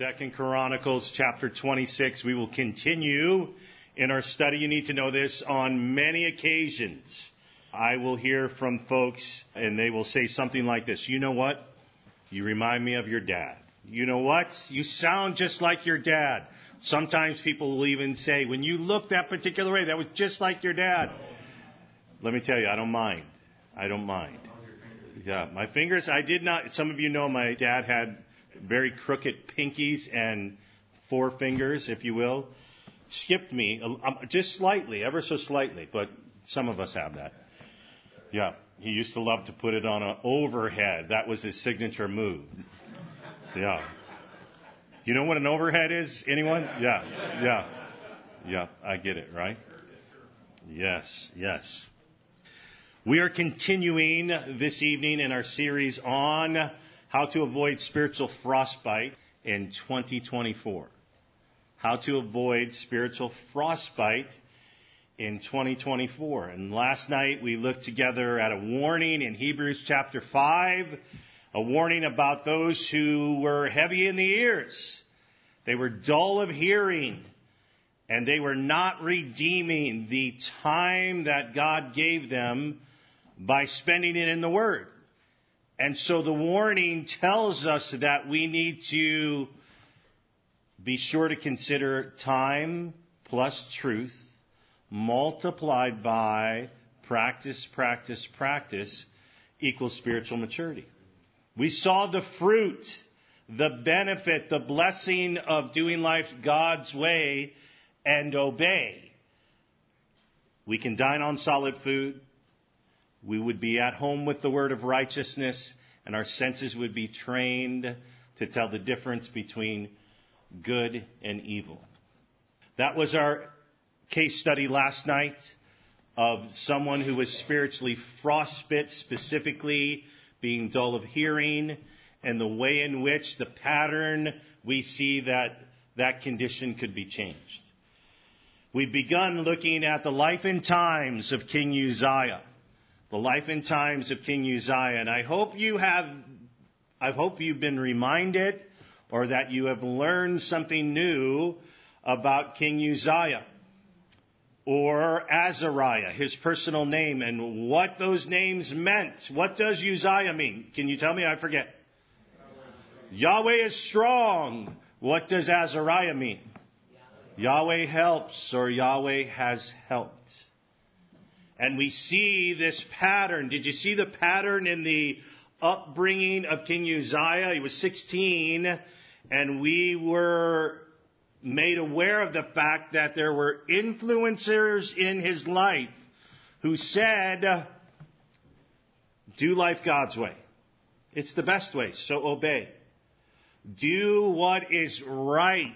Second Chronicles chapter 26. We will continue in our study. You need to know this on many occasions. I will hear from folks and they will say something like this. You know what? You remind me of your dad. You know what? You sound just like your dad. Sometimes people will even say, when you look that particular way, that was just like your dad. Let me tell you, I don't mind. I don't mind. Yeah, my fingers, I did not, some of you know my dad had very crooked pinkies and forefingers, if you will. Skipped me um, just slightly, ever so slightly, but some of us have that. Yeah, he used to love to put it on an overhead. That was his signature move. Yeah. You know what an overhead is? Anyone? Yeah, yeah, yeah. I get it, right? Yes, yes. We are continuing this evening in our series on how to avoid spiritual frostbite in 2024. How to avoid spiritual frostbite in 2024. And last night we looked together at a warning in Hebrews chapter 5, a warning about those who were heavy in the ears. They were dull of hearing and they were not redeeming the time that God gave them by spending it in the Word. And so the warning tells us that we need to be sure to consider time plus truth multiplied by practice, practice, practice equals spiritual maturity. We saw the fruit, the benefit, the blessing of doing life God's way and obey. We can dine on solid food we would be at home with the word of righteousness, and our senses would be trained to tell the difference between good and evil. That was our case study last night of someone who was spiritually frostbit, specifically being dull of hearing, and the way in which the pattern we see that that condition could be changed. We've begun looking at the life and times of King Uzziah the life and times of King Uzziah. And I hope you have, I hope you've been reminded or that you have learned something new about King Uzziah or Azariah, his personal name, and what those names meant. What does Uzziah mean? Can you tell me? I forget. Yahweh is strong. What does Azariah mean? Yahweh helps or Yahweh has helped. And we see this pattern. Did you see the pattern in the upbringing of King Uzziah? He was 16, and we were made aware of the fact that there were influencers in his life who said, do life God's way. It's the best way, so obey. Do what is right.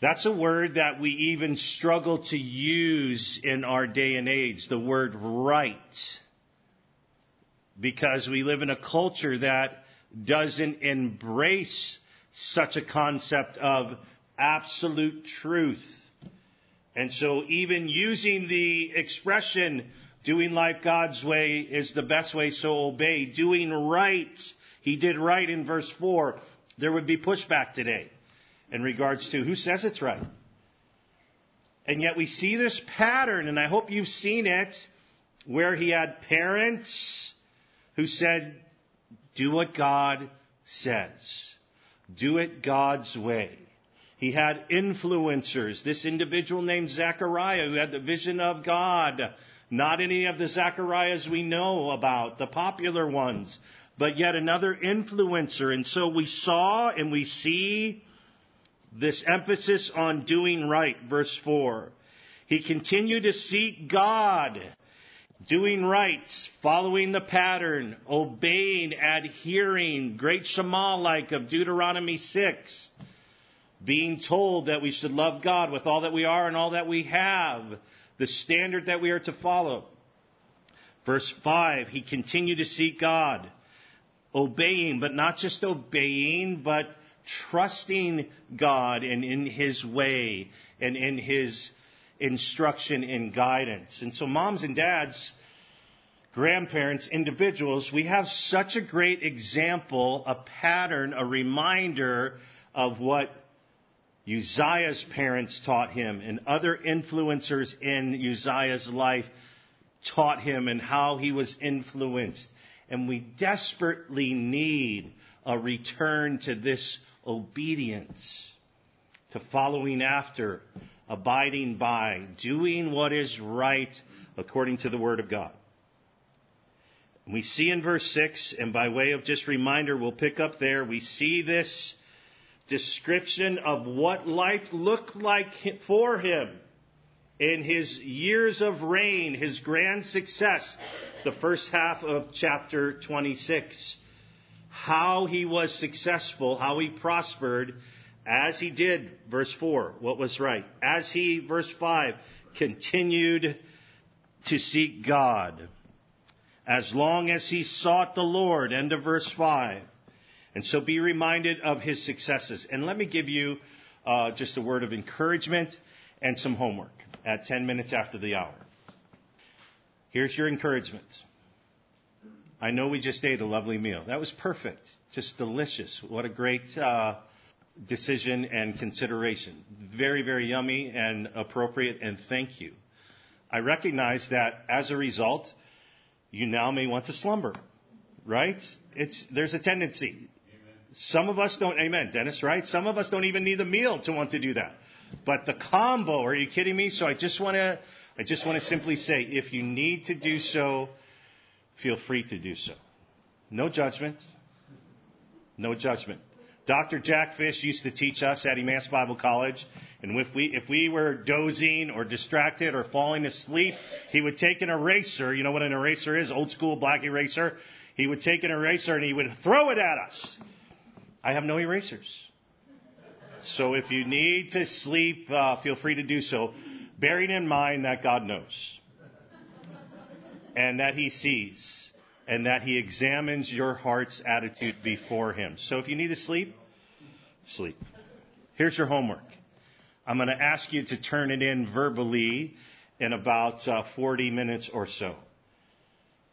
That's a word that we even struggle to use in our day and age, the word right. Because we live in a culture that doesn't embrace such a concept of absolute truth. And so even using the expression, doing life God's way is the best way, so obey. Doing right, he did right in verse 4, there would be pushback today in regards to who says it's right. And yet we see this pattern, and I hope you've seen it, where he had parents who said, do what God says. Do it God's way. He had influencers. This individual named Zechariah who had the vision of God. Not any of the Zechariahs we know about, the popular ones, but yet another influencer. And so we saw and we see this emphasis on doing right, verse 4. He continued to seek God, doing right, following the pattern, obeying, adhering, great Shema like of Deuteronomy 6, being told that we should love God with all that we are and all that we have, the standard that we are to follow. Verse 5, he continued to seek God, obeying, but not just obeying, but trusting God and in His way and in His instruction and guidance. And so moms and dads, grandparents, individuals, we have such a great example, a pattern, a reminder of what Uzziah's parents taught him and other influencers in Uzziah's life taught him and how he was influenced. And we desperately need a return to this obedience, to following after, abiding by, doing what is right according to the Word of God. We see in verse 6, and by way of just reminder, we'll pick up there, we see this description of what life looked like for him in his years of reign, his grand success, the first half of chapter 26. How he was successful, how he prospered, as he did, verse 4, what was right. As he, verse 5, continued to seek God. As long as he sought the Lord, end of verse 5. And so be reminded of his successes. And let me give you uh, just a word of encouragement and some homework at 10 minutes after the hour. Here's your encouragement. I know we just ate a lovely meal. That was perfect. Just delicious. What a great uh, decision and consideration. Very, very yummy and appropriate, and thank you. I recognize that as a result, you now may want to slumber, right? It's, there's a tendency. Some of us don't, amen, Dennis, right? Some of us don't even need the meal to want to do that. But the combo, are you kidding me? So I just want to, I just want to simply say, if you need to do so, feel free to do so. No judgment. No judgment. Dr. Jack Fish used to teach us at Emmaus Bible College, and if we, if we were dozing or distracted or falling asleep, he would take an eraser, you know what an eraser is, old school black eraser, he would take an eraser and he would throw it at us. I have no erasers. So if you need to sleep, uh, feel free to do so, bearing in mind that God knows and that He sees and that He examines your heart's attitude before Him. So if you need to sleep, sleep. Here's your homework. I'm going to ask you to turn it in verbally in about uh, 40 minutes or so.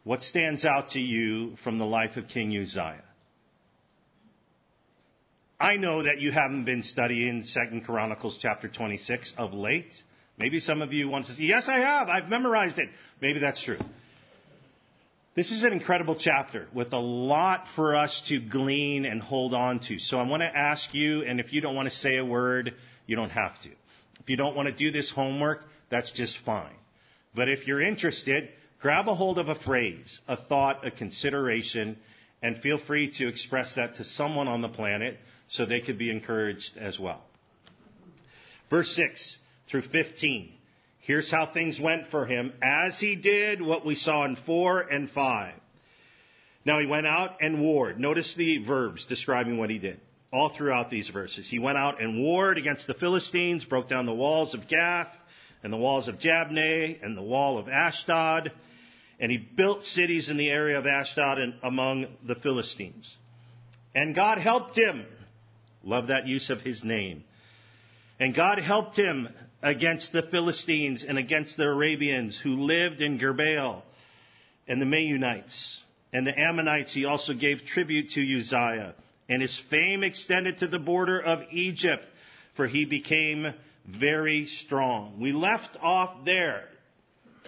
What stands out to you from the life of King Uzziah? I know that you haven't been studying Second Chronicles chapter 26 of late. Maybe some of you want to say, yes, I have. I've memorized it. Maybe that's true. This is an incredible chapter with a lot for us to glean and hold on to. So I want to ask you, and if you don't want to say a word, you don't have to. If you don't want to do this homework, that's just fine. But if you're interested, grab a hold of a phrase, a thought, a consideration, and feel free to express that to someone on the planet so they could be encouraged as well. Verse 6 through 15. Here's how things went for him as he did what we saw in 4 and 5. Now he went out and warred. Notice the verbs describing what he did all throughout these verses. He went out and warred against the Philistines, broke down the walls of Gath and the walls of Jabneh and the wall of Ashdod, and he built cities in the area of Ashdod and among the Philistines. And God helped him Love that use of his name. And God helped him against the Philistines and against the Arabians who lived in Gurbaal and the Meunites and the Ammonites. He also gave tribute to Uzziah and his fame extended to the border of Egypt for he became very strong. We left off there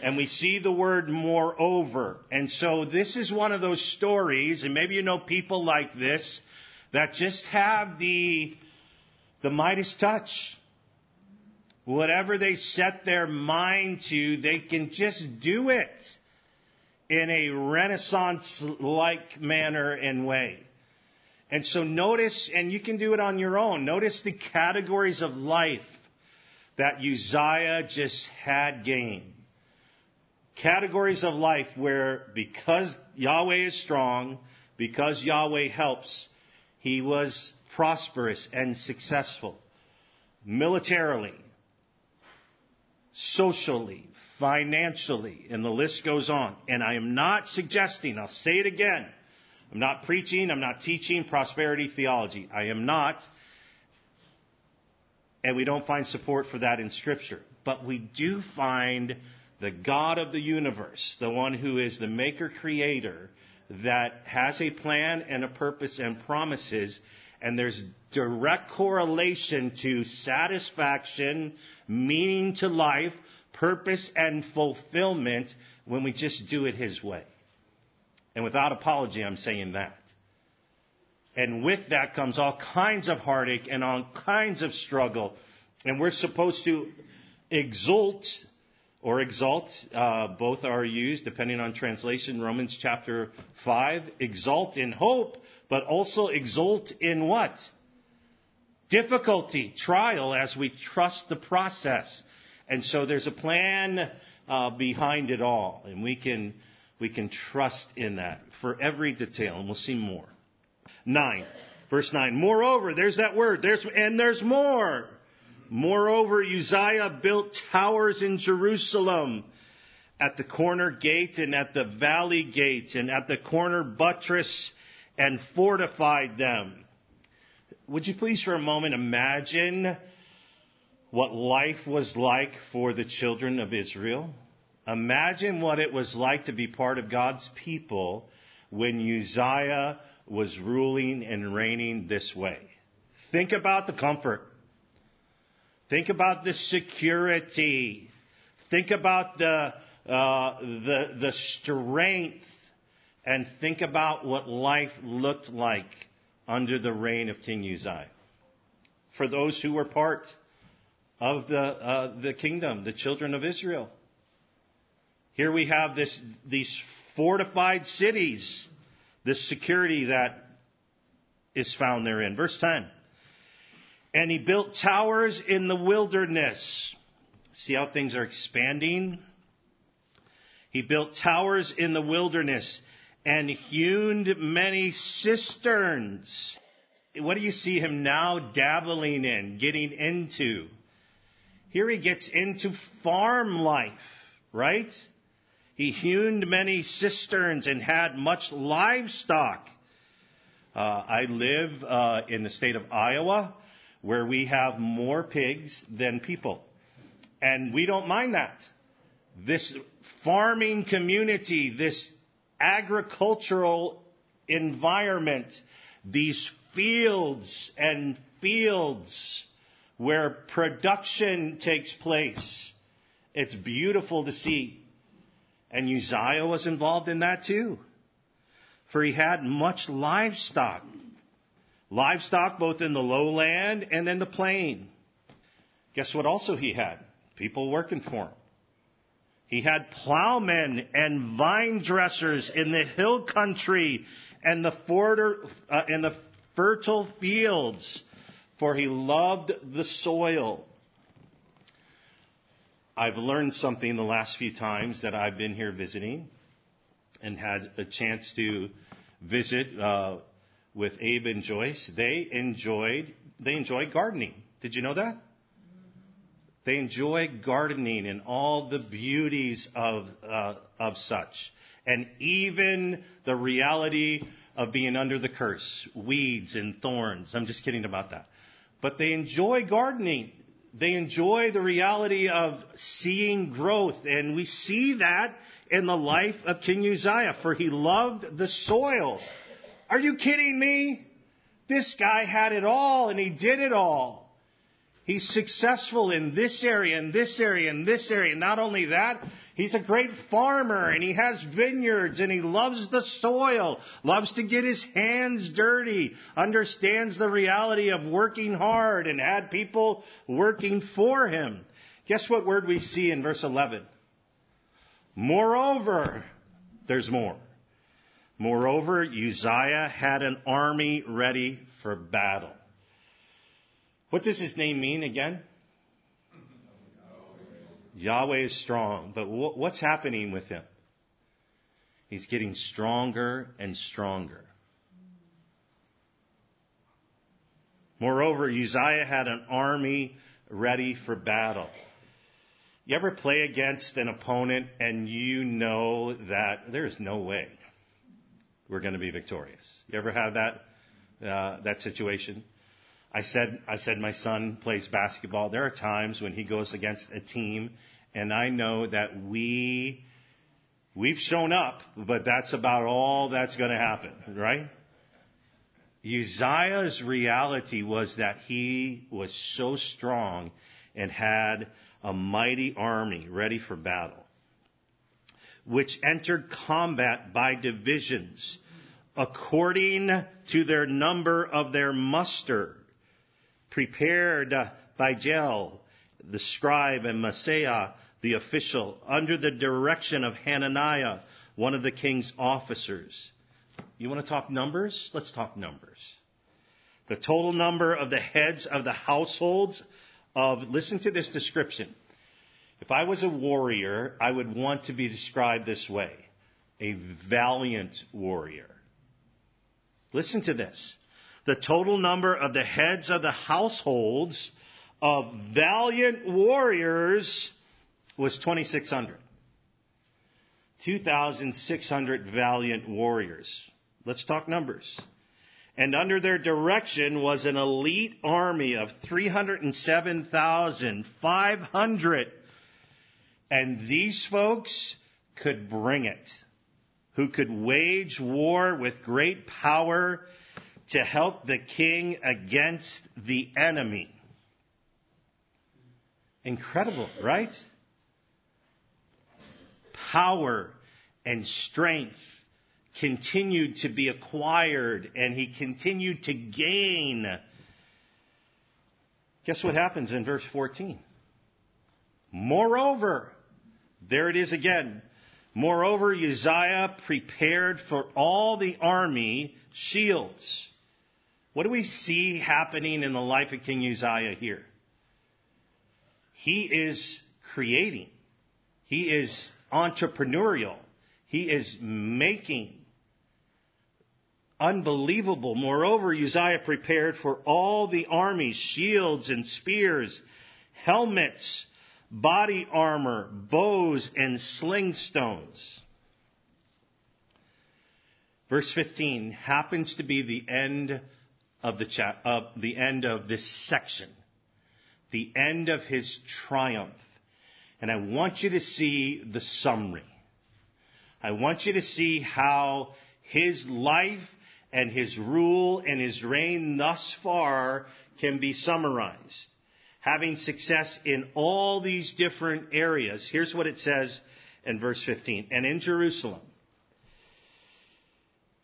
and we see the word moreover. And so this is one of those stories, and maybe you know people like this, that just have the, the Midas touch. Whatever they set their mind to, they can just do it in a Renaissance like manner and way. And so notice, and you can do it on your own, notice the categories of life that Uzziah just had gained. Categories of life where because Yahweh is strong, because Yahweh helps, he was prosperous and successful militarily, socially, financially, and the list goes on. And I am not suggesting, I'll say it again, I'm not preaching, I'm not teaching prosperity theology. I am not. And we don't find support for that in Scripture. But we do find the God of the universe, the one who is the maker creator, that has a plan and a purpose and promises, and there's direct correlation to satisfaction, meaning to life, purpose, and fulfillment when we just do it His way. And without apology, I'm saying that. And with that comes all kinds of heartache and all kinds of struggle. And we're supposed to exult or exalt. Uh, both are used depending on translation. Romans chapter 5. Exalt in hope, but also exult in what? Difficulty, trial, as we trust the process. And so there's a plan uh, behind it all. And we can, we can trust in that for every detail. And we'll see more. 9. Verse 9. Moreover, there's that word. There's, and there's more. Moreover, Uzziah built towers in Jerusalem at the corner gate and at the valley gate and at the corner buttress and fortified them. Would you please for a moment imagine what life was like for the children of Israel? Imagine what it was like to be part of God's people when Uzziah was ruling and reigning this way. Think about the comfort. Think about the security. Think about the, uh, the, the strength. And think about what life looked like under the reign of King Uzziah. For those who were part of the, uh, the kingdom, the children of Israel. Here we have this, these fortified cities the security that is found therein. Verse 10. And he built towers in the wilderness. See how things are expanding? He built towers in the wilderness and hewn many cisterns. What do you see him now dabbling in, getting into? Here he gets into farm life, right? He hewn many cisterns and had much livestock. Uh, I live uh, in the state of Iowa, where we have more pigs than people, and we don't mind that. This farming community, this agricultural environment, these fields and fields where production takes place. It's beautiful to see. And Uzziah was involved in that too. For he had much livestock. Livestock both in the lowland and in the plain. Guess what also he had? People working for him. He had plowmen and vine dressers in the hill country and the, forter, uh, in the fertile fields, for he loved the soil. I've learned something the last few times that I've been here visiting and had a chance to visit uh, with Abe and Joyce. They enjoyed they enjoy gardening. Did you know that? They enjoy gardening and all the beauties of uh, of such, and even the reality of being under the curse, weeds and thorns. I'm just kidding about that. But they enjoy gardening they enjoy the reality of seeing growth. And we see that in the life of King Uzziah, for he loved the soil. Are you kidding me? This guy had it all and he did it all. He's successful in this area, in this area, in this area. Not only that, he's a great farmer and he has vineyards and he loves the soil, loves to get his hands dirty, understands the reality of working hard and had people working for him. Guess what word we see in verse 11? Moreover, there's more. Moreover, Uzziah had an army ready for battle. What does his name mean again? Yahweh is strong. But what's happening with him? He's getting stronger and stronger. Moreover, Uzziah had an army ready for battle. You ever play against an opponent and you know that there's no way we're going to be victorious? You ever have that uh, that situation? I said, I said my son plays basketball. There are times when he goes against a team And I know that we, we've shown up, but that's about all that's going to happen, right? Uzziah's reality was that he was so strong and had a mighty army ready for battle, which entered combat by divisions according to their number of their muster, prepared by Jeiel, the scribe, and Maaseiah, the official, under the direction of Hananiah, one of the king's officers. You want to talk numbers? Let's talk numbers. The total number of the heads of the households of, listen to this description. If I was a warrior, I would want to be described this way. A valiant warrior. Listen to this. The total number of the heads of the households of valiant warriors was 2,600. 2,600 valiant warriors. Let's talk numbers. And under their direction was an elite army of 307,500. And these folks could bring it. Who could wage war with great power to help the king against the enemy. Incredible, right? Power and strength continued to be acquired and he continued to gain. Guess what happens in verse 14? Moreover, there it is again. Moreover, Uzziah prepared for all the army shields. What do we see happening in the life of King Uzziah here? He is creating. He is entrepreneurial. He is making unbelievable. Moreover, Uzziah prepared for all the army shields and spears, helmets, body armor, bows, and sling stones. Verse 15 happens to be the end of the, cha- of the end of this section, the end of his triumph. And I want you to see the summary. I want you to see how his life and his rule and his reign thus far can be summarized. Having success in all these different areas. Here's what it says in verse 15. And in Jerusalem,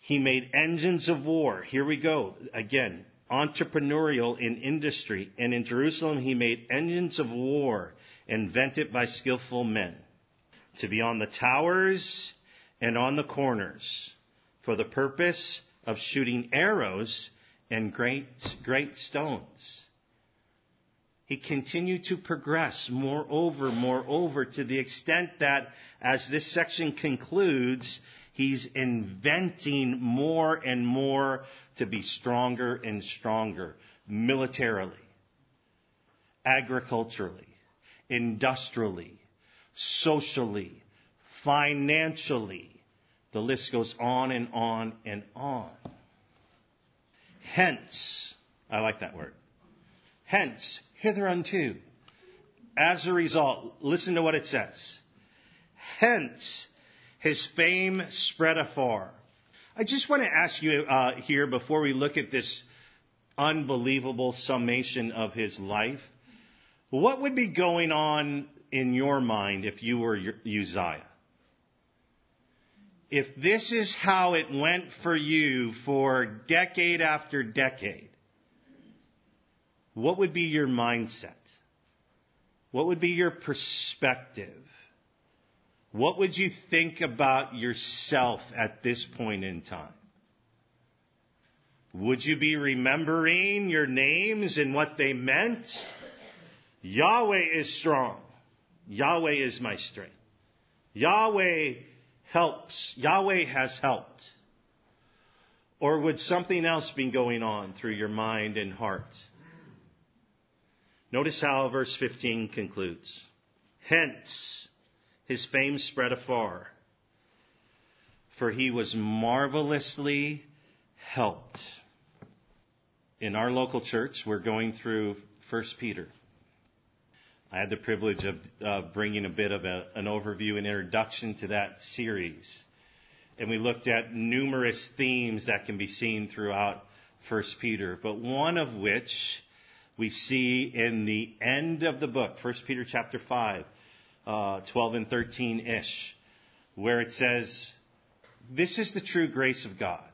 he made engines of war. Here we go. Again, entrepreneurial in industry. And in Jerusalem, he made engines of war invented by skillful men to be on the towers and on the corners for the purpose of shooting arrows and great, great stones. He continued to progress moreover, moreover, to the extent that as this section concludes, he's inventing more and more to be stronger and stronger militarily, agriculturally, industrially, socially, financially, the list goes on and on and on. Hence, I like that word. Hence, hitherunto. As a result, listen to what it says. Hence, his fame spread afar. I just want to ask you uh, here before we look at this unbelievable summation of his life, what would be going on in your mind if you were Uzziah? if this is how it went for you for decade after decade, what would be your mindset? What would be your perspective? What would you think about yourself at this point in time? Would you be remembering your names and what they meant? Yahweh is strong. Yahweh is my strength. Yahweh helps. Yahweh has helped. Or would something else be going on through your mind and heart? Notice how verse 15 concludes. Hence, his fame spread afar, for he was marvelously helped. In our local church, we're going through 1 Peter. I had the privilege of uh, bringing a bit of a, an overview and introduction to that series. And we looked at numerous themes that can be seen throughout 1 Peter, but one of which we see in the end of the book, 1 Peter chapter 5, uh, 12 and 13 ish, where it says, This is the true grace of God.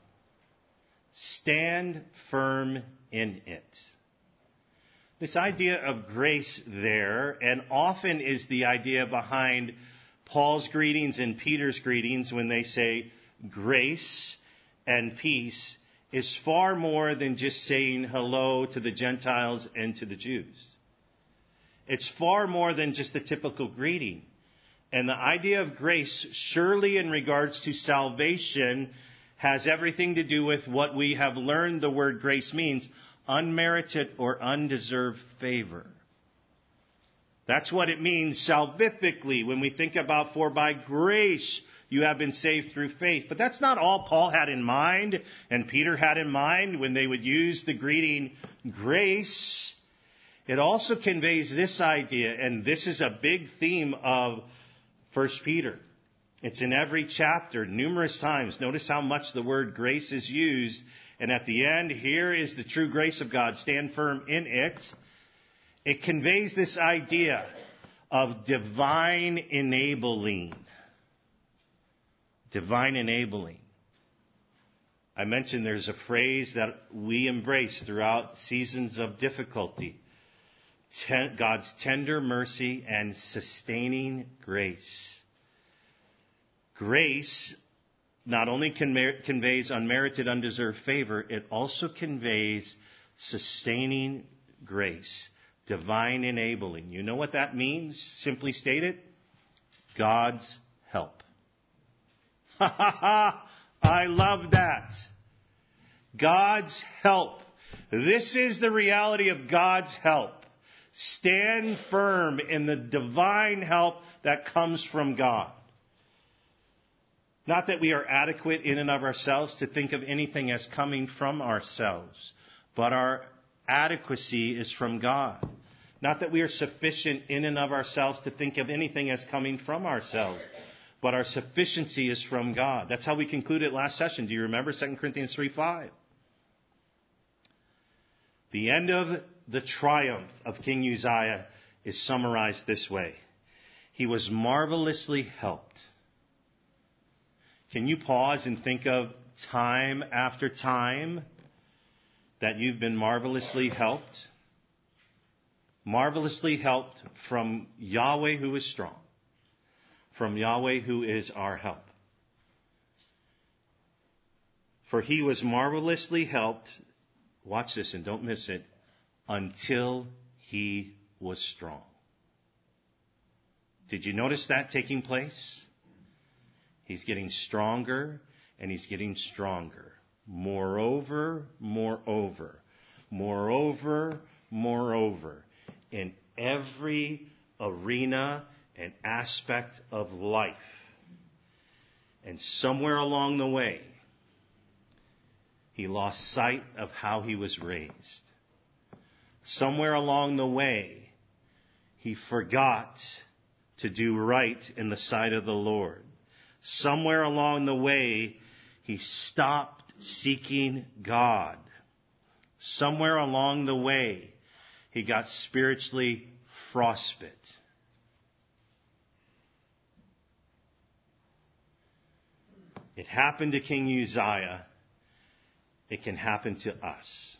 Stand firm in it. This idea of grace there, and often is the idea behind Paul's greetings and Peter's greetings when they say grace and peace is far more than just saying hello to the Gentiles and to the Jews. It's far more than just a typical greeting. And the idea of grace, surely in regards to salvation, has everything to do with what we have learned the word grace means unmerited or undeserved favor. That's what it means salvifically when we think about for by grace you have been saved through faith. But that's not all Paul had in mind and Peter had in mind when they would use the greeting grace. It also conveys this idea, and this is a big theme of 1 Peter. It's in every chapter, numerous times. Notice how much the word grace is used. And at the end, here is the true grace of God. Stand firm in it. It conveys this idea of divine enabling divine enabling. I mentioned there's a phrase that we embrace throughout seasons of difficulty. Ten, God's tender mercy and sustaining grace. Grace not only conveys unmerited, undeserved favor, it also conveys sustaining grace, divine enabling. You know what that means? Simply stated, God's help. I love that. God's help. This is the reality of God's help. Stand firm in the divine help that comes from God. Not that we are adequate in and of ourselves to think of anything as coming from ourselves, but our adequacy is from God. Not that we are sufficient in and of ourselves to think of anything as coming from ourselves, but our sufficiency is from God. That's how we concluded last session. Do you remember 2 Corinthians 3 5? The end of the triumph of King Uzziah is summarized this way He was marvelously helped. Can you pause and think of time after time that you've been marvelously helped? Marvelously helped from Yahweh who is strong from Yahweh who is our help. For he was marvelously helped, watch this and don't miss it, until he was strong. Did you notice that taking place? He's getting stronger and he's getting stronger. Moreover, moreover, moreover, moreover, in every arena an aspect of life. And somewhere along the way, he lost sight of how he was raised. Somewhere along the way, he forgot to do right in the sight of the Lord. Somewhere along the way, he stopped seeking God. Somewhere along the way, he got spiritually frostbite. It happened to King Uzziah. It can happen to us.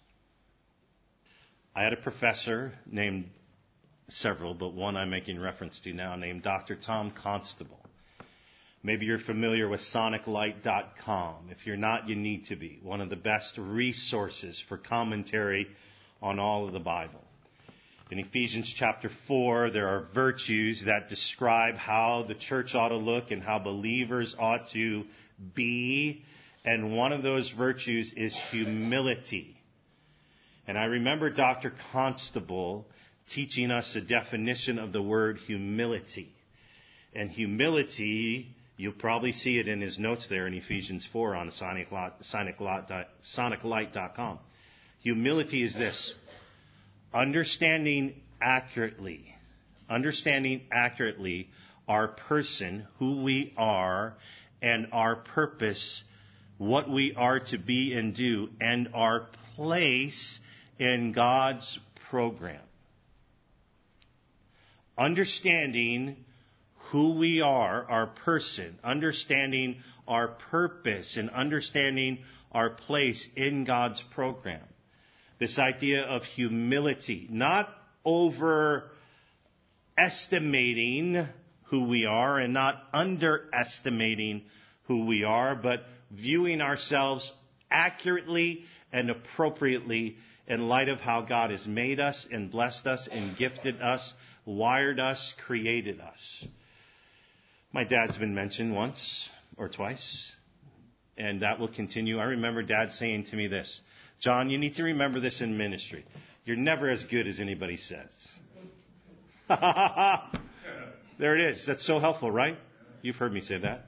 I had a professor named several, but one I'm making reference to now named Dr. Tom Constable. Maybe you're familiar with soniclight.com. If you're not, you need to be. One of the best resources for commentary on all of the Bible. In Ephesians chapter 4, there are virtues that describe how the church ought to look and how believers ought to be, and one of those virtues is humility. And I remember Dr. Constable teaching us a definition of the word humility. And humility, you'll probably see it in his notes there in Ephesians 4 on soniclight.com. Humility is this understanding accurately understanding accurately our person, who we are, and our purpose, what we are to be and do, and our place in God's program. Understanding who we are, our person, understanding our purpose, and understanding our place in God's program. This idea of humility, not overestimating who we are and not underestimating who we are, but viewing ourselves accurately and appropriately in light of how God has made us and blessed us and gifted us, wired us, created us. My dad's been mentioned once or twice, and that will continue. I remember dad saying to me this John, you need to remember this in ministry. You're never as good as anybody says. there it is. That's so helpful, right? You've heard me say that.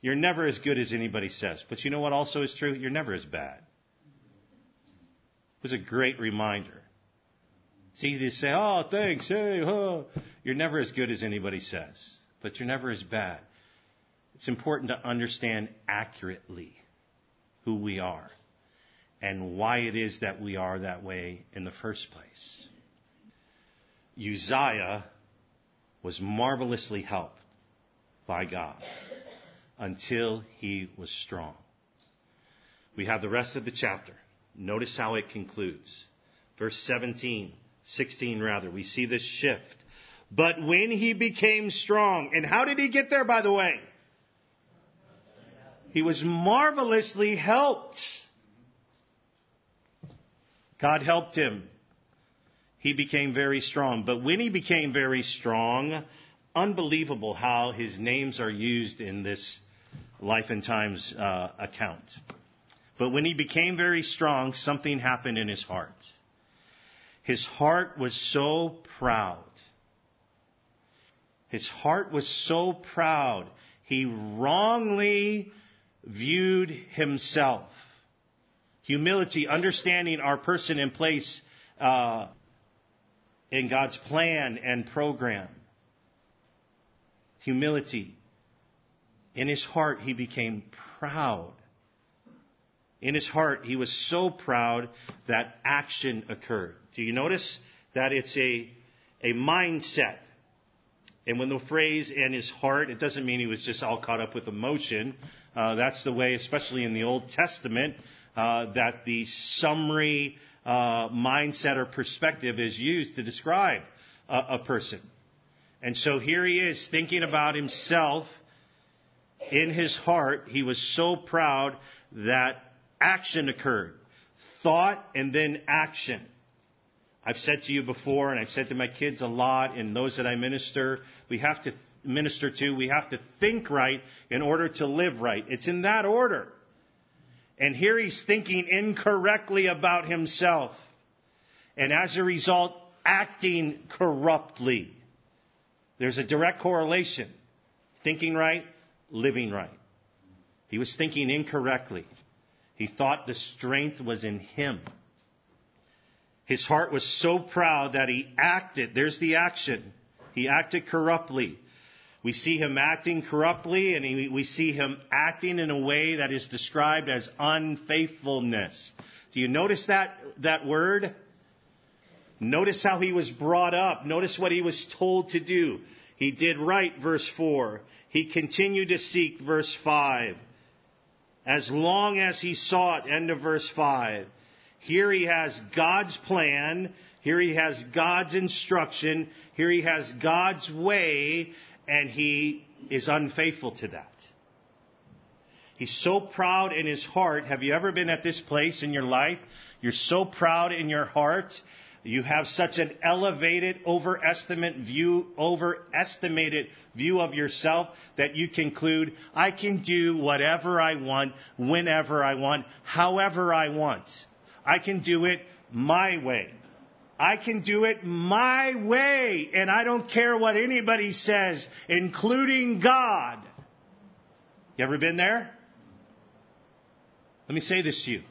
You're never as good as anybody says. But you know what also is true? You're never as bad. It was a great reminder. It's easy to say, oh, thanks, hey. You're never as good as anybody says, but you're never as bad. It's important to understand accurately who we are and why it is that we are that way in the first place. Uzziah was marvelously helped by God until he was strong. We have the rest of the chapter. Notice how it concludes. Verse 17, 16 rather, we see this shift. But when he became strong, and how did he get there, by the way? He was marvelously helped. God helped him. He became very strong. But when he became very strong, unbelievable how his names are used in this Life and Times uh, account. But when he became very strong, something happened in his heart. His heart was so proud. His heart was so proud. He wrongly viewed himself. Humility, understanding our person and place uh, in God's plan and program. Humility. In his heart, he became proud. In his heart, he was so proud that action occurred. Do you notice that it's a, a mindset? And when the phrase in his heart, it doesn't mean he was just all caught up with emotion. Uh, that's the way, especially in the Old Testament, uh, that the summary uh, mindset or perspective is used to describe a, a person. And so here he is thinking about himself in his heart. He was so proud that action occurred. Thought and then action. I've said to you before, and I've said to my kids a lot, and those that I minister, we have to minister to, we have to think right in order to live right. It's in that order. And here he's thinking incorrectly about himself. And as a result, acting corruptly. There's a direct correlation. Thinking right, living right. He was thinking incorrectly. He thought the strength was in him. His heart was so proud that he acted. There's the action. He acted corruptly. We see him acting corruptly and he, we see him acting in a way that is described as unfaithfulness. Do you notice that, that word? Notice how he was brought up. Notice what he was told to do. He did right, verse 4. He continued to seek, verse 5. As long as he sought, end of verse 5. Here he has God's plan. Here he has God's instruction. Here he has God's way, and he is unfaithful to that. He's so proud in his heart. Have you ever been at this place in your life? You're so proud in your heart you have such an elevated, overestimate view, overestimated view of yourself that you conclude, I can do whatever I want, whenever I want, however I want. I can do it my way. I can do it my way, and I don't care what anybody says, including God. You ever been there? Let me say this to you.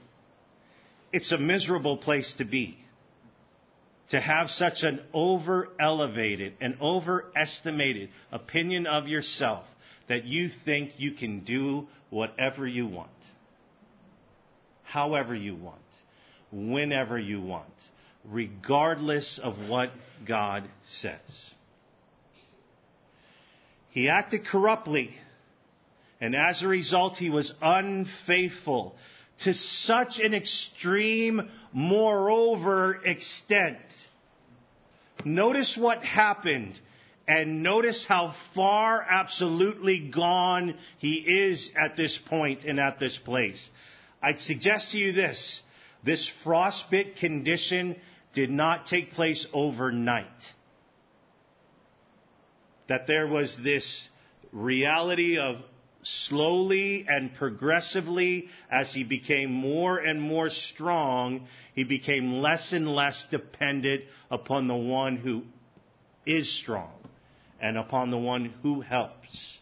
It's a miserable place to be. to have such an over elevated and overestimated opinion of yourself that you think you can do whatever you want, however you want, whenever you want, regardless of what God says. He acted corruptly, and as a result, he was unfaithful to such an extreme, moreover, extent. Notice what happened and notice how far absolutely gone he is at this point and at this place. I'd suggest to you this. This frostbit condition did not take place overnight. That there was this reality of slowly and progressively, as he became more and more strong, he became less and less dependent upon the one who is strong and upon the one who helps.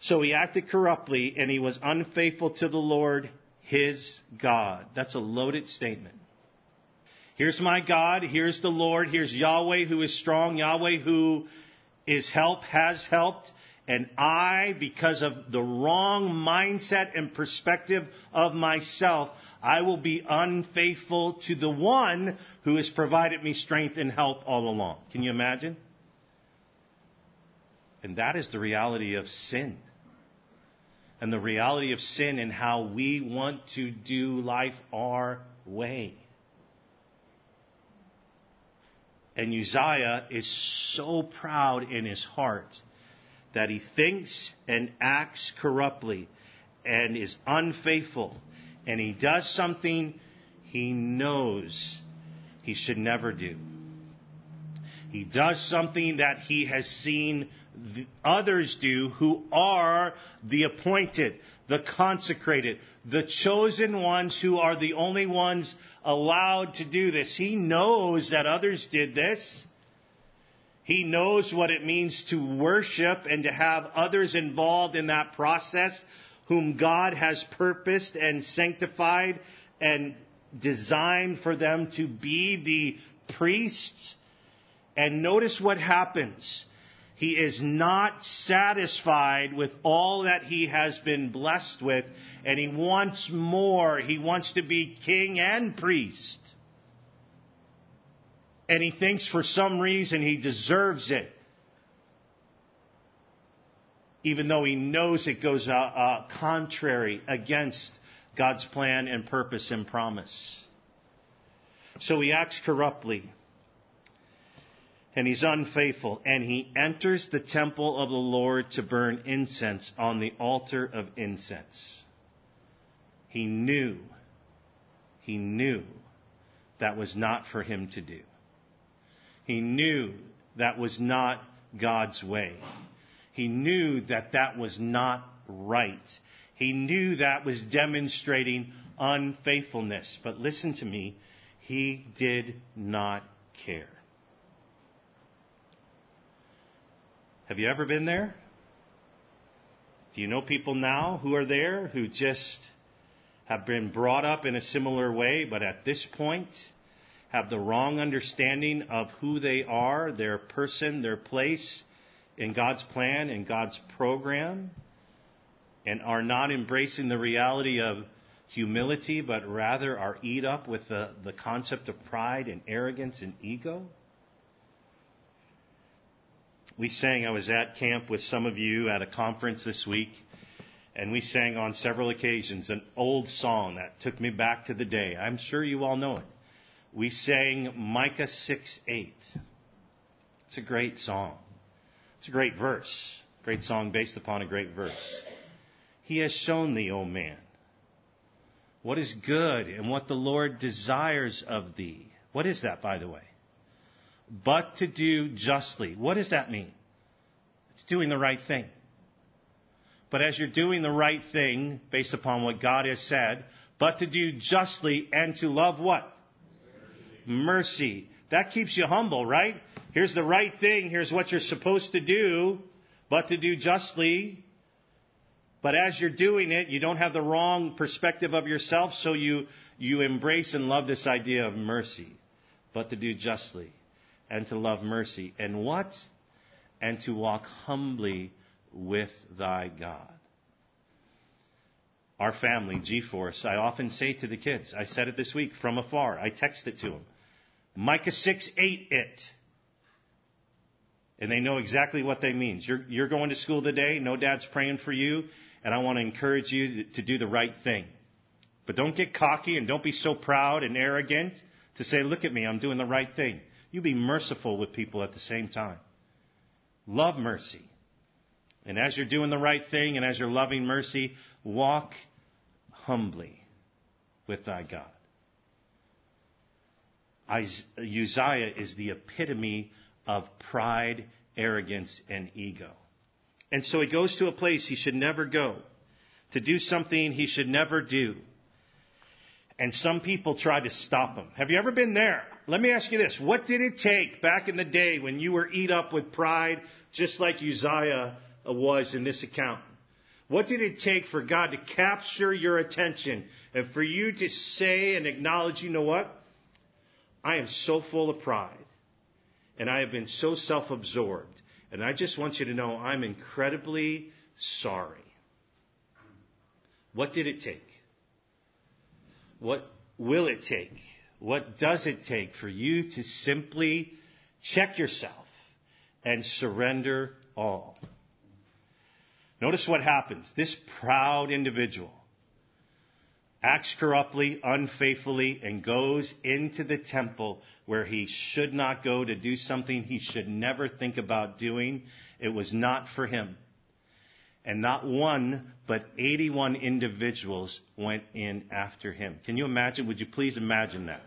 So he acted corruptly and he was unfaithful to the Lord his God. That's a loaded statement. Here's my God, here's the Lord, here's Yahweh who is strong, Yahweh who is help, has helped, and I, because of the wrong mindset and perspective of myself, I will be unfaithful to the one who has provided me strength and help all along. Can you imagine? And that is the reality of sin. And the reality of sin and how we want to do life our way. And Uzziah is so proud in his heart that he thinks and acts corruptly and is unfaithful and he does something he knows he should never do. He does something that he has seen others do who are the appointed, the consecrated, the chosen ones who are the only ones allowed to do this. He knows that others did this. He knows what it means to worship and to have others involved in that process whom God has purposed and sanctified and designed for them to be the priests. And notice what happens. He is not satisfied with all that he has been blessed with, and he wants more. He wants to be king and priest and he thinks for some reason he deserves it, even though he knows it goes uh, uh, contrary against God's plan and purpose and promise. So he acts corruptly. And he's unfaithful. And he enters the temple of the Lord to burn incense on the altar of incense. He knew, he knew that was not for him to do. He knew that was not God's way. He knew that that was not right. He knew that was demonstrating unfaithfulness. But listen to me, he did not care. Have you ever been there? Do you know people now who are there who just have been brought up in a similar way, but at this point, have the wrong understanding of who they are, their person, their place in God's plan and God's program, and are not embracing the reality of humility, but rather are eat up with the, the concept of pride and arrogance and ego? We sang, I was at camp with some of you at a conference this week, and we sang on several occasions an old song that took me back to the day. I'm sure you all know it we sang Micah 6 8. It's a great song. It's a great verse. Great song based upon a great verse. He has shown thee, O man, what is good and what the Lord desires of thee. What is that, by the way? But to do justly. What does that mean? It's doing the right thing. But as you're doing the right thing based upon what God has said, but to do justly and to love what? mercy. That keeps you humble, right? Here's the right thing. Here's what you're supposed to do, but to do justly, But as you're doing it, you don't have the wrong perspective of yourself, so you, you embrace and love this idea of mercy, but to do justly and to love mercy. And what? And to walk humbly with thy God. Our family, G-Force, I often say to the kids, I said it this week from afar, I text it to them. Micah 6, 8 it. And they know exactly what that means. You're, you're going to school today, no dad's praying for you, and I want to encourage you to do the right thing. But don't get cocky and don't be so proud and arrogant to say, look at me, I'm doing the right thing. You be merciful with people at the same time. Love mercy. And as you're doing the right thing and as you're loving mercy, walk humbly with thy God. Uzziah is the epitome of pride, arrogance, and ego. And so he goes to a place he should never go, to do something he should never do. And some people try to stop him. Have you ever been there? Let me ask you this. What did it take back in the day when you were eat up with pride, just like Uzziah was in this account? What did it take for God to capture your attention and for you to say and acknowledge, you know what? I am so full of pride and I have been so self absorbed. And I just want you to know I'm incredibly sorry. What did it take? What will it take? What does it take for you to simply check yourself and surrender all? Notice what happens. This proud individual acts corruptly, unfaithfully, and goes into the temple where he should not go to do something he should never think about doing. It was not for him. And not one, but 81 individuals went in after him. Can you imagine? Would you please imagine that?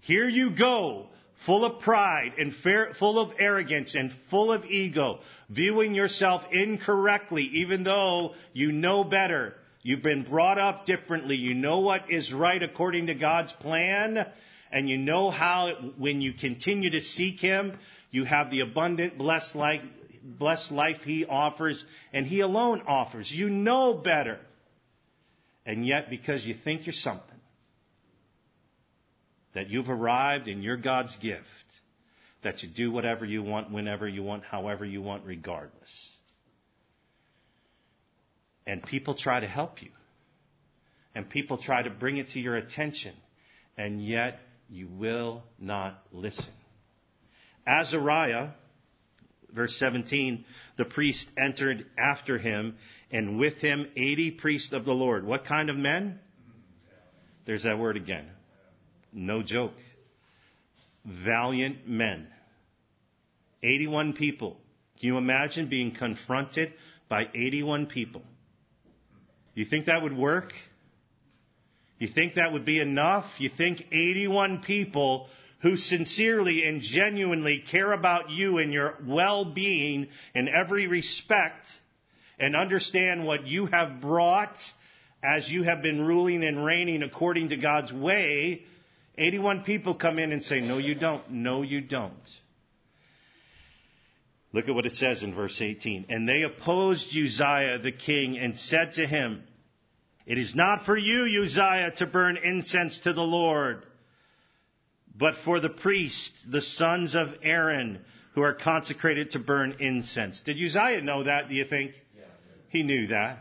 Here you go, full of pride and fair, full of arrogance and full of ego, viewing yourself incorrectly, even though you know better. You've been brought up differently. You know what is right according to God's plan. And you know how, when you continue to seek Him, you have the abundant, blessed life, blessed life He offers, and He alone offers. You know better. And yet, because you think you're something, that you've arrived and you're God's gift, that you do whatever you want, whenever you want, however you want, regardless. And people try to help you. And people try to bring it to your attention. And yet you will not listen. Azariah, verse 17, the priest entered after him, and with him 80 priests of the Lord. What kind of men? There's that word again. No joke. Valiant men. 81 people. Can you imagine being confronted by 81 people? You think that would work? You think that would be enough? You think 81 people who sincerely and genuinely care about you and your well-being in every respect and understand what you have brought as you have been ruling and reigning according to God's way, 81 people come in and say, no you don't, no you don't. Look at what it says in verse 18. And they opposed Uzziah the king and said to him, It is not for you, Uzziah, to burn incense to the Lord, but for the priests, the sons of Aaron, who are consecrated to burn incense. Did Uzziah know that, do you think? Yeah, he knew that.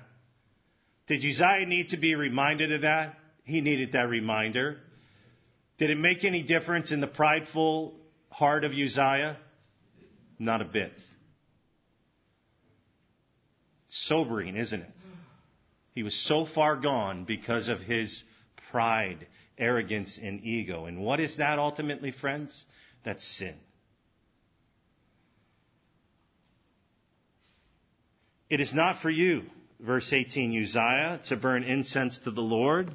Did Uzziah need to be reminded of that? He needed that reminder. Did it make any difference in the prideful heart of Uzziah? Not a bit. Sobering, isn't it? He was so far gone because of his pride, arrogance, and ego. And what is that ultimately, friends? That's sin. It is not for you, verse 18, Uzziah, to burn incense to the Lord,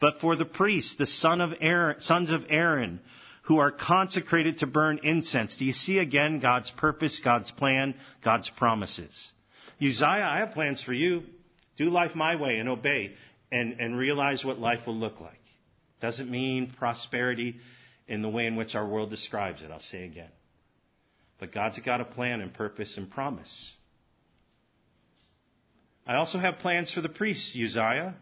but for the priests, the son of Aaron, sons of Aaron, who are consecrated to burn incense. Do you see again God's purpose, God's plan, God's promises? Uzziah, I have plans for you. Do life my way and obey and, and realize what life will look like. Doesn't mean prosperity in the way in which our world describes it, I'll say again. But God's got a plan and purpose and promise. I also have plans for the priests, Uzziah.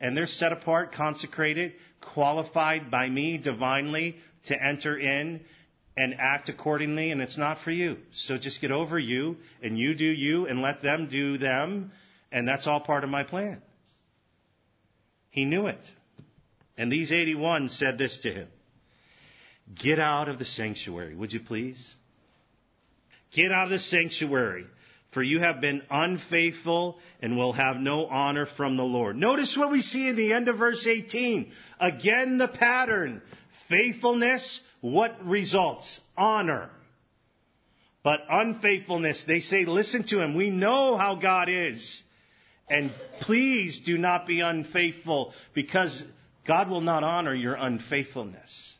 And they're set apart, consecrated, qualified by me divinely to enter in and act accordingly, and it's not for you. So just get over you, and you do you, and let them do them, and that's all part of my plan. He knew it. And these 81 said this to him Get out of the sanctuary, would you please? Get out of the sanctuary, for you have been unfaithful and will have no honor from the Lord. Notice what we see in the end of verse 18. Again, the pattern. Faithfulness, what results? Honor. But unfaithfulness, they say, listen to him. We know how God is. And please do not be unfaithful because God will not honor your unfaithfulness.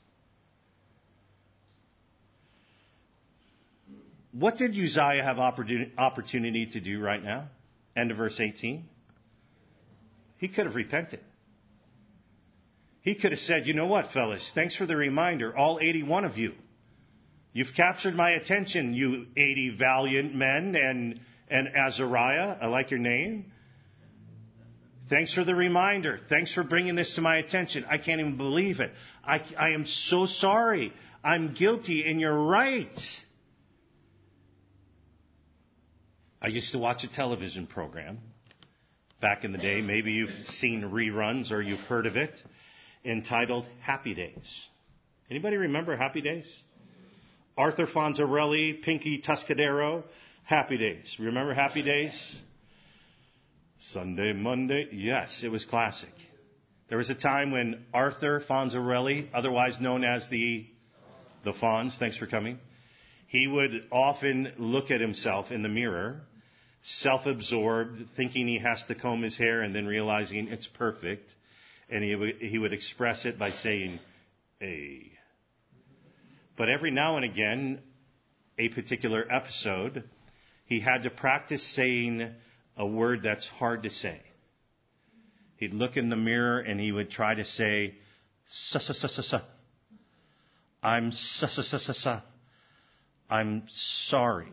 What did Uzziah have opportunity to do right now? End of verse 18. He could have repented. He could have said, you know what, fellas, thanks for the reminder, all 81 of you. You've captured my attention, you 80 valiant men and, and Azariah. I like your name. Thanks for the reminder. Thanks for bringing this to my attention. I can't even believe it. I, I am so sorry. I'm guilty and you're right. I used to watch a television program back in the day. Maybe you've seen reruns or you've heard of it entitled Happy Days. Anybody remember Happy Days? Arthur Fonzarelli, Pinky Tuscadero, Happy Days. Remember Happy Days? Sunday, Monday. Yes, it was classic. There was a time when Arthur Fonzarelli, otherwise known as the, the Fonz, thanks for coming, he would often look at himself in the mirror, self-absorbed, thinking he has to comb his hair and then realizing it's perfect and he would, he would express it by saying, a. But every now and again, a particular episode, he had to practice saying a word that's hard to say. He'd look in the mirror and he would try to say, sa sa sa sa sa. I'm sa sa sa sa sa. I'm sorry.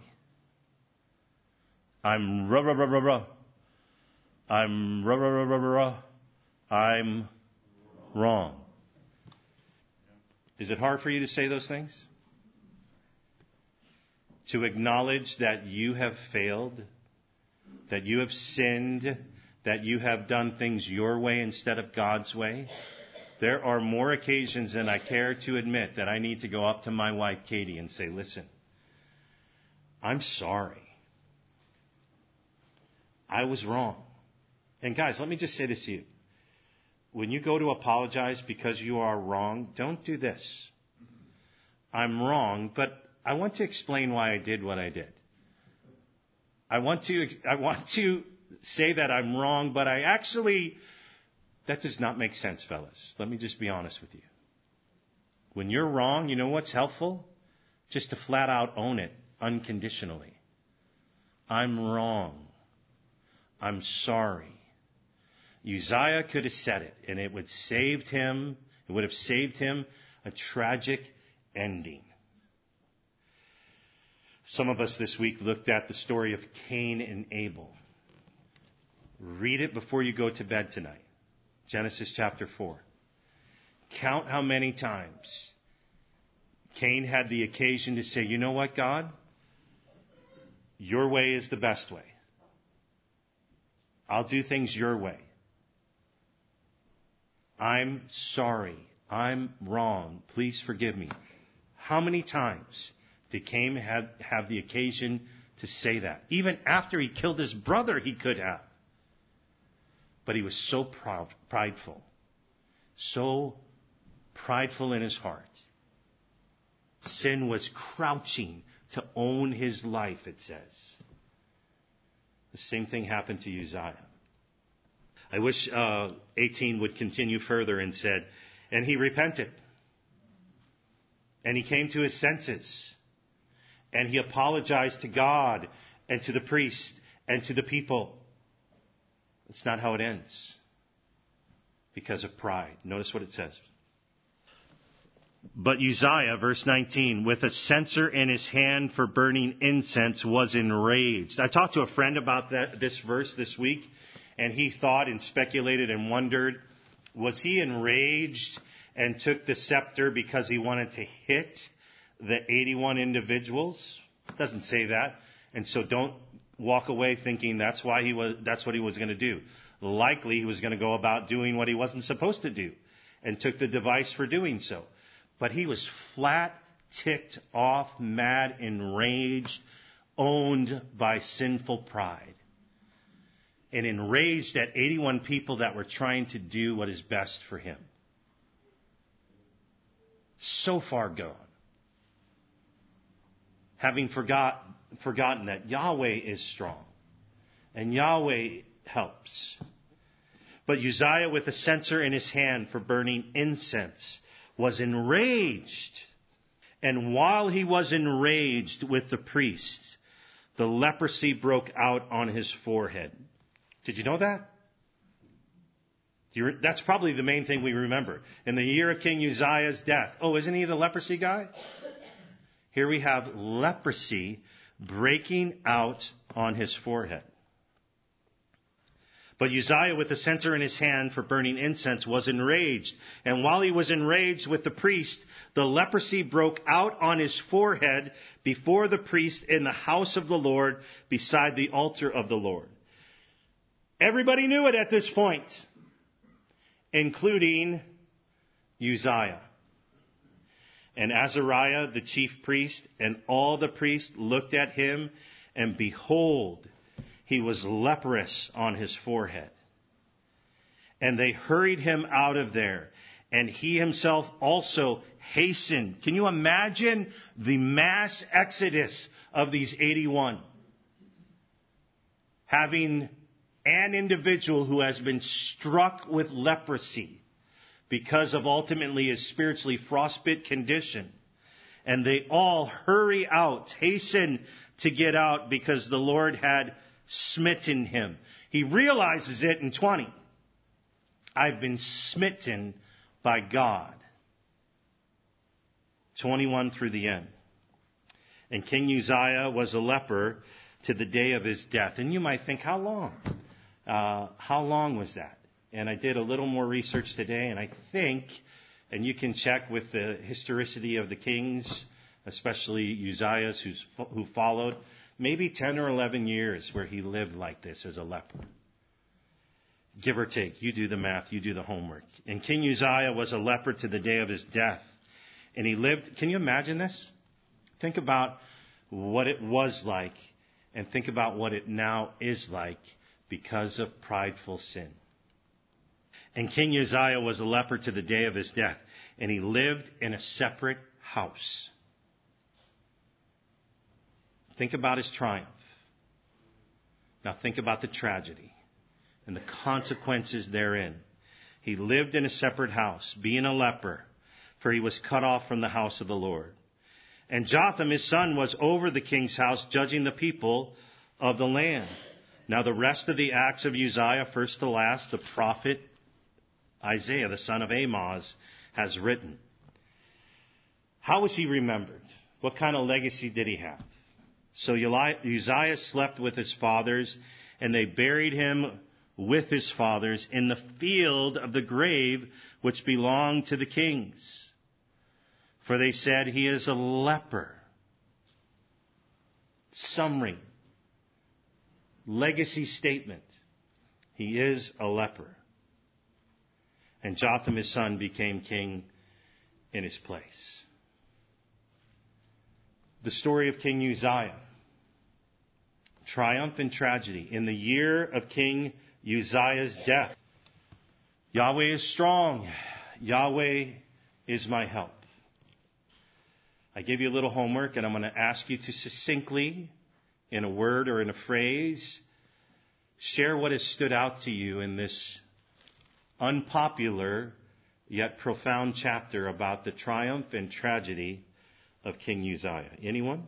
I'm ra ra ra ra ra. I'm ra ra ra ra ra. I'm wrong. Is it hard for you to say those things? To acknowledge that you have failed, that you have sinned, that you have done things your way instead of God's way? There are more occasions than I care to admit that I need to go up to my wife, Katie, and say, listen, I'm sorry. I was wrong. And guys, let me just say this to you when you go to apologize because you are wrong, don't do this. I'm wrong, but I want to explain why I did what I did. I want to, I want to say that I'm wrong, but I actually, that does not make sense, fellas. Let me just be honest with you. When you're wrong, you know what's helpful? Just to flat out own it unconditionally. I'm wrong. I'm sorry. Uzziah could have said it, and it would saved him. It would have saved him a tragic ending. Some of us this week looked at the story of Cain and Abel. Read it before you go to bed tonight. Genesis chapter 4. Count how many times Cain had the occasion to say, you know what, God? Your way is the best way. I'll do things your way. I'm sorry. I'm wrong. Please forgive me. How many times did Cain have, have the occasion to say that? Even after he killed his brother, he could have. But he was so proud, prideful. So prideful in his heart. Sin was crouching to own his life, it says. The same thing happened to Uzziah. I wish uh, 18 would continue further and said, and he repented. And he came to his senses. And he apologized to God and to the priest and to the people. That's not how it ends. Because of pride. Notice what it says. But Uzziah, verse 19, with a censer in his hand for burning incense, was enraged. I talked to a friend about that, this verse this week, and he thought and speculated and wondered, was he enraged and took the scepter because he wanted to hit the 81 individuals? It doesn't say that. And so don't walk away thinking that's why he was, that's what he was going to do. Likely he was going to go about doing what he wasn't supposed to do and took the device for doing so. But he was flat, ticked off, mad, enraged, owned by sinful pride. And enraged at 81 people that were trying to do what is best for him. So far gone. Having forgot, forgotten that Yahweh is strong and Yahweh helps. But Uzziah, with a censer in his hand for burning incense, was enraged. And while he was enraged with the priest, the leprosy broke out on his forehead. Did you know that? That's probably the main thing we remember. In the year of King Uzziah's death. Oh, isn't he the leprosy guy? Here we have leprosy breaking out on his forehead. But Uzziah, with the censer in his hand for burning incense, was enraged. And while he was enraged with the priest, the leprosy broke out on his forehead before the priest in the house of the Lord beside the altar of the Lord. Everybody knew it at this point, including Uzziah. And Azariah, the chief priest, and all the priests looked at him, and behold, he was leprous on his forehead. And they hurried him out of there. And he himself also hastened. Can you imagine the mass exodus of these 81? Having an individual who has been struck with leprosy because of ultimately his spiritually frostbit condition. And they all hurry out, hasten to get out because the Lord had smitten him. He realizes it in 20. I've been smitten by God. 21 through the end. And King Uzziah was a leper to the day of his death. And you might think, how long? Uh, how long was that? And I did a little more research today, and I think, and you can check with the historicity of the kings, especially Uzziah's who followed, maybe 10 or 11 years where he lived like this as a leper. Give or take. You do the math, you do the homework. And King Uzziah was a leper to the day of his death. And he lived, can you imagine this? Think about what it was like and think about what it now is like because of prideful sin. And King Uzziah was a leper to the day of his death, and he lived in a separate house. Think about his triumph. Now think about the tragedy and the consequences therein. He lived in a separate house, being a leper, for he was cut off from the house of the Lord. And Jotham, his son, was over the king's house, judging the people of the land. Now the rest of the acts of Uzziah, first to last, the prophet Isaiah, the son of Amoz, has written. How was he remembered? What kind of legacy did he have? So Uzziah slept with his fathers, and they buried him with his fathers in the field of the grave which belonged to the kings. For they said, He is a leper. Summary. Legacy statement. He is a leper. And Jotham, his son, became king in his place. The story of King Uzziah triumph and tragedy. In the year of King Uzziah's death, Yahweh is strong. Yahweh is my help. I gave you a little homework and I'm going to ask you to succinctly, in a word or in a phrase, share what has stood out to you in this unpopular yet profound chapter about the triumph and tragedy of King Uzziah. Anyone?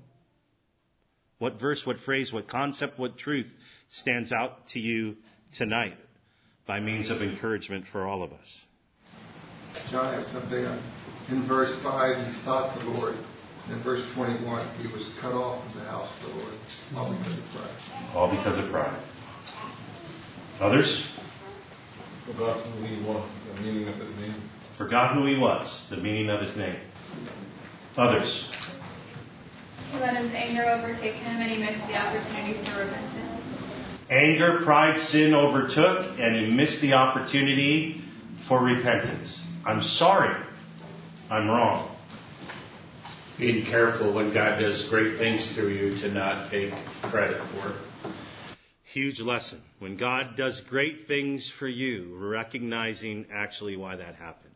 What verse, what phrase, what concept, what truth stands out to you tonight by means of encouragement for all of us? John has something In verse 5, he sought the Lord. In verse 21, he was cut off from the house of the Lord, all because of pride. All because of pride. Others? Forgot who he was, the meaning of his name. Forgot who he was, the meaning of his name. Others? He let his anger overtake him and he missed the opportunity for repentance. Anger, pride, sin overtook, and he missed the opportunity for repentance. I'm sorry. I'm wrong. Being careful when God does great things through you to not take credit for it. Huge lesson. When God does great things for you, recognizing actually why that happened,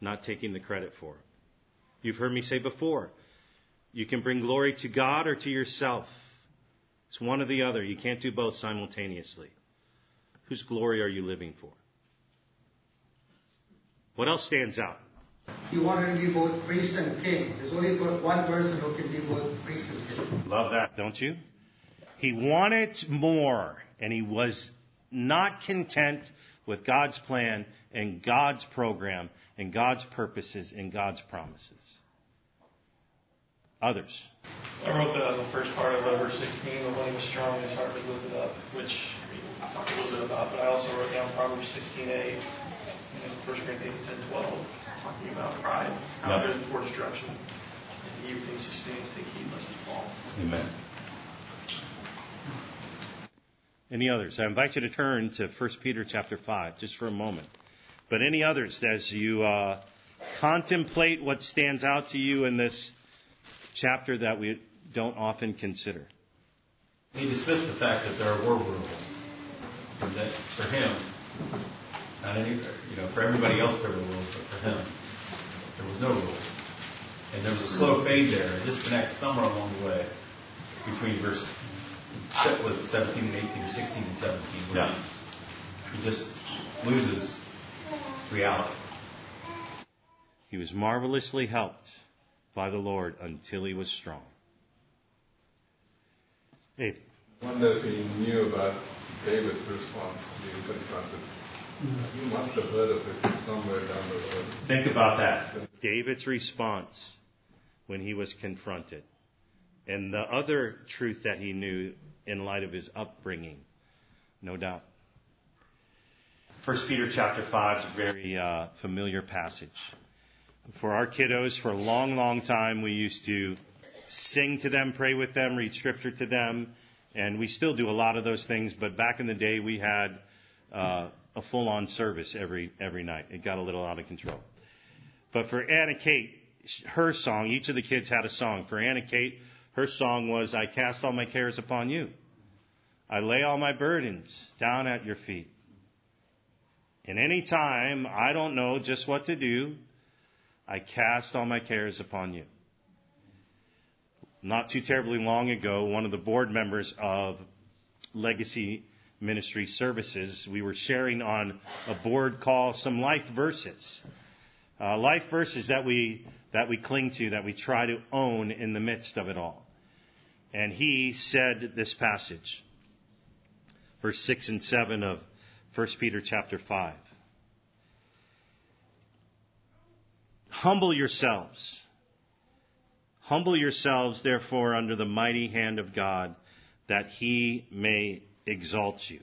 not taking the credit for it. You've heard me say before, you can bring glory to God or to yourself. It's one or the other. You can't do both simultaneously. Whose glory are you living for? What else stands out? He wanted to be both priest and king. There's only one person who can be both priest and king. Love that, don't you? He wanted more, and he was not content with God's plan and God's program and God's purposes and God's promises. Others. I wrote that on the first part of verse 16, but when he was strong, his heart was lifted up, which I talked a little bit about, but I also wrote down Proverbs 16, 8, and 1 Corinthians 10, 12, talking about pride, how yep. before destruction. And he who thinks he stands, take heed lest he fall. Amen. Any others? I invite you to turn to 1 Peter chapter 5 just for a moment. But any others as you uh, contemplate what stands out to you in this chapter that we don't often consider. He dismissed the fact that there were rules. That for him, not any, you know, for everybody else there were rules, but for him, there was no rules. And there was a slow fade there, a disconnect somewhere along the way between verse was it 17 and 18 or 16 and 17. Yeah. He just loses reality. He was marvelously helped by the Lord until he was strong. Abe. I wonder if he knew about David's response to being confronted. You must have heard of it somewhere down the road. Think about that. David's response when he was confronted. And the other truth that he knew in light of his upbringing, no doubt. First Peter chapter 5 is a very uh, familiar passage for our kiddos for a long, long time. We used to sing to them, pray with them, read scripture to them, and we still do a lot of those things. But back in the day, we had uh, a full-on service every every night. It got a little out of control. But for Anna Kate, her song, each of the kids had a song. For Anna Kate, her song was "I cast all my cares upon you. I lay all my burdens down at your feet." And any time I don't know just what to do, I cast all my cares upon you. Not too terribly long ago, one of the board members of Legacy Ministry Services, we were sharing on a board call some life verses. Uh, life verses that we, that we cling to, that we try to own in the midst of it all. And he said this passage, verse 6 and 7 of 1 Peter chapter 5. Humble yourselves. Humble yourselves, therefore, under the mighty hand of God, that he may exalt you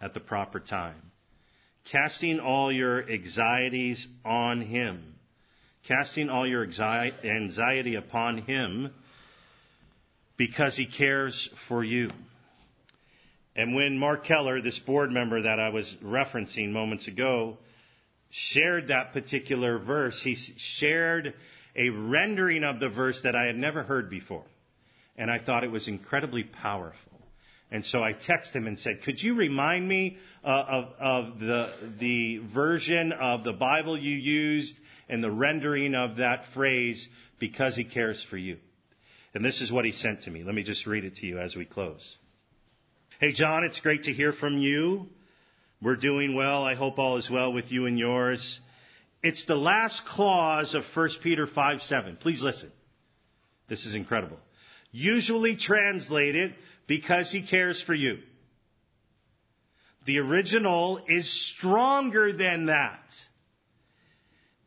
at the proper time. Casting all your anxieties on him. Casting all your anxiety upon him because he cares for you. And when Mark Keller, this board member that I was referencing moments ago, shared that particular verse, he shared a rendering of the verse that I had never heard before. And I thought it was incredibly powerful. And so I texted him and said, could you remind me uh, of, of the, the version of the Bible you used and the rendering of that phrase, because he cares for you? And this is what he sent to me. Let me just read it to you as we close. Hey, John, it's great to hear from you. We're doing well. I hope all is well with you and yours. It's the last clause of 1 Peter 5 7. Please listen. This is incredible. Usually translated, because he cares for you. The original is stronger than that.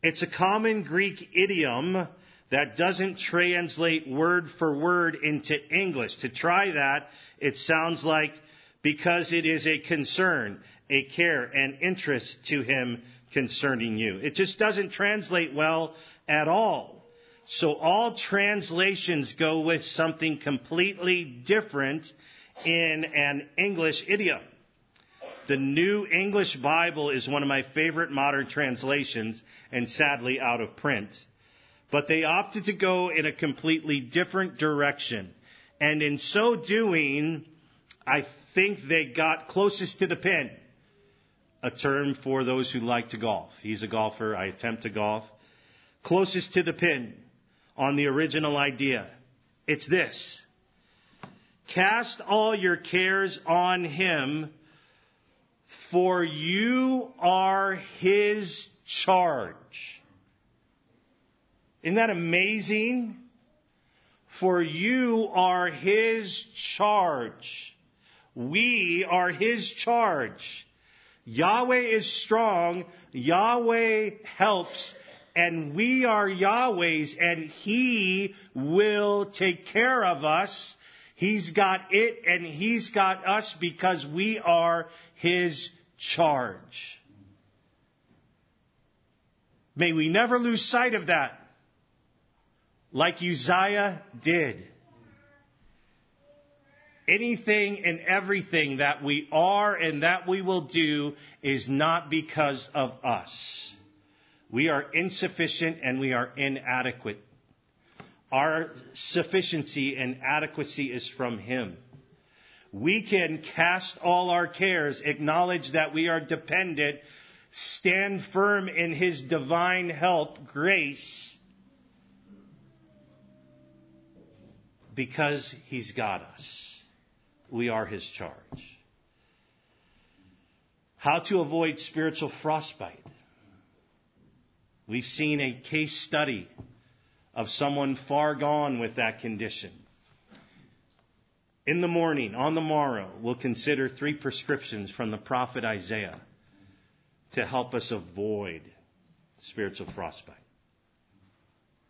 It's a common Greek idiom that doesn't translate word for word into English. To try that, it sounds like because it is a concern, a care, and interest to him concerning you. It just doesn't translate well at all. So all translations go with something completely different in an English idiom. The New English Bible is one of my favorite modern translations and sadly out of print. But they opted to go in a completely different direction. And in so doing, I think they got closest to the pin. A term for those who like to golf. He's a golfer. I attempt to golf. Closest to the pin on the original idea. It's this. Cast all your cares on him, for you are his charge. Isn't that amazing? For you are his charge. We are his charge. Yahweh is strong. Yahweh helps. And we are Yahweh's and he will take care of us. He's got it and he's got us because we are his charge. May we never lose sight of that like Uzziah did anything and everything that we are and that we will do is not because of us. We are insufficient and we are inadequate. Our sufficiency and adequacy is from Him. We can cast all our cares, acknowledge that we are dependent, stand firm in His divine help, grace, because He's got us we are his charge. How to avoid spiritual frostbite. We've seen a case study of someone far gone with that condition. In the morning, on the morrow, we'll consider three prescriptions from the prophet Isaiah to help us avoid spiritual frostbite.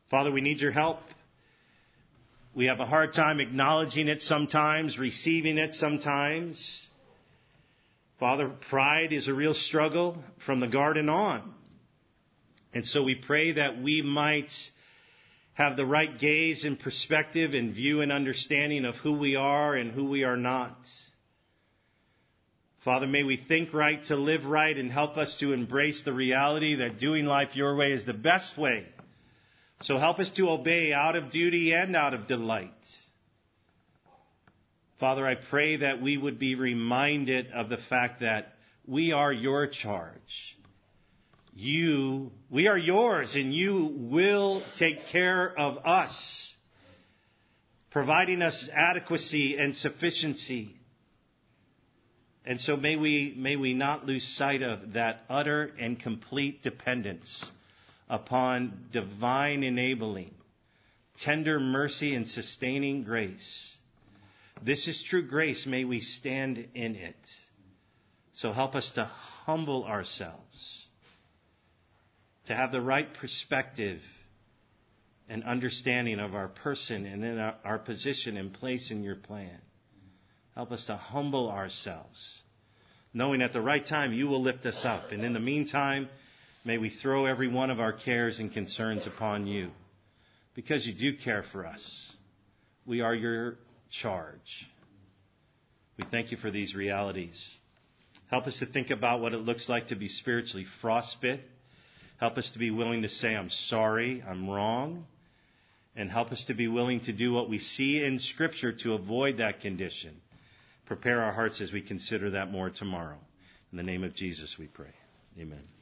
Father, we need your help. We have a hard time acknowledging it sometimes, receiving it sometimes. Father, pride is a real struggle from the garden on. And so we pray that we might have the right gaze and perspective and view and understanding of who we are and who we are not. Father, may we think right to live right and help us to embrace the reality that doing life your way is the best way so help us to obey out of duty and out of delight. Father, I pray that we would be reminded of the fact that we are your charge. You, we are yours and you will take care of us, providing us adequacy and sufficiency. And so may we, may we not lose sight of that utter and complete dependence upon divine enabling, tender mercy, and sustaining grace. This is true grace. May we stand in it. So help us to humble ourselves, to have the right perspective and understanding of our person and then our, our position and place in your plan. Help us to humble ourselves, knowing at the right time you will lift us up. And in the meantime, May we throw every one of our cares and concerns upon you because you do care for us. We are your charge. We thank you for these realities. Help us to think about what it looks like to be spiritually frostbit. Help us to be willing to say, I'm sorry, I'm wrong. And help us to be willing to do what we see in Scripture to avoid that condition. Prepare our hearts as we consider that more tomorrow. In the name of Jesus, we pray. Amen.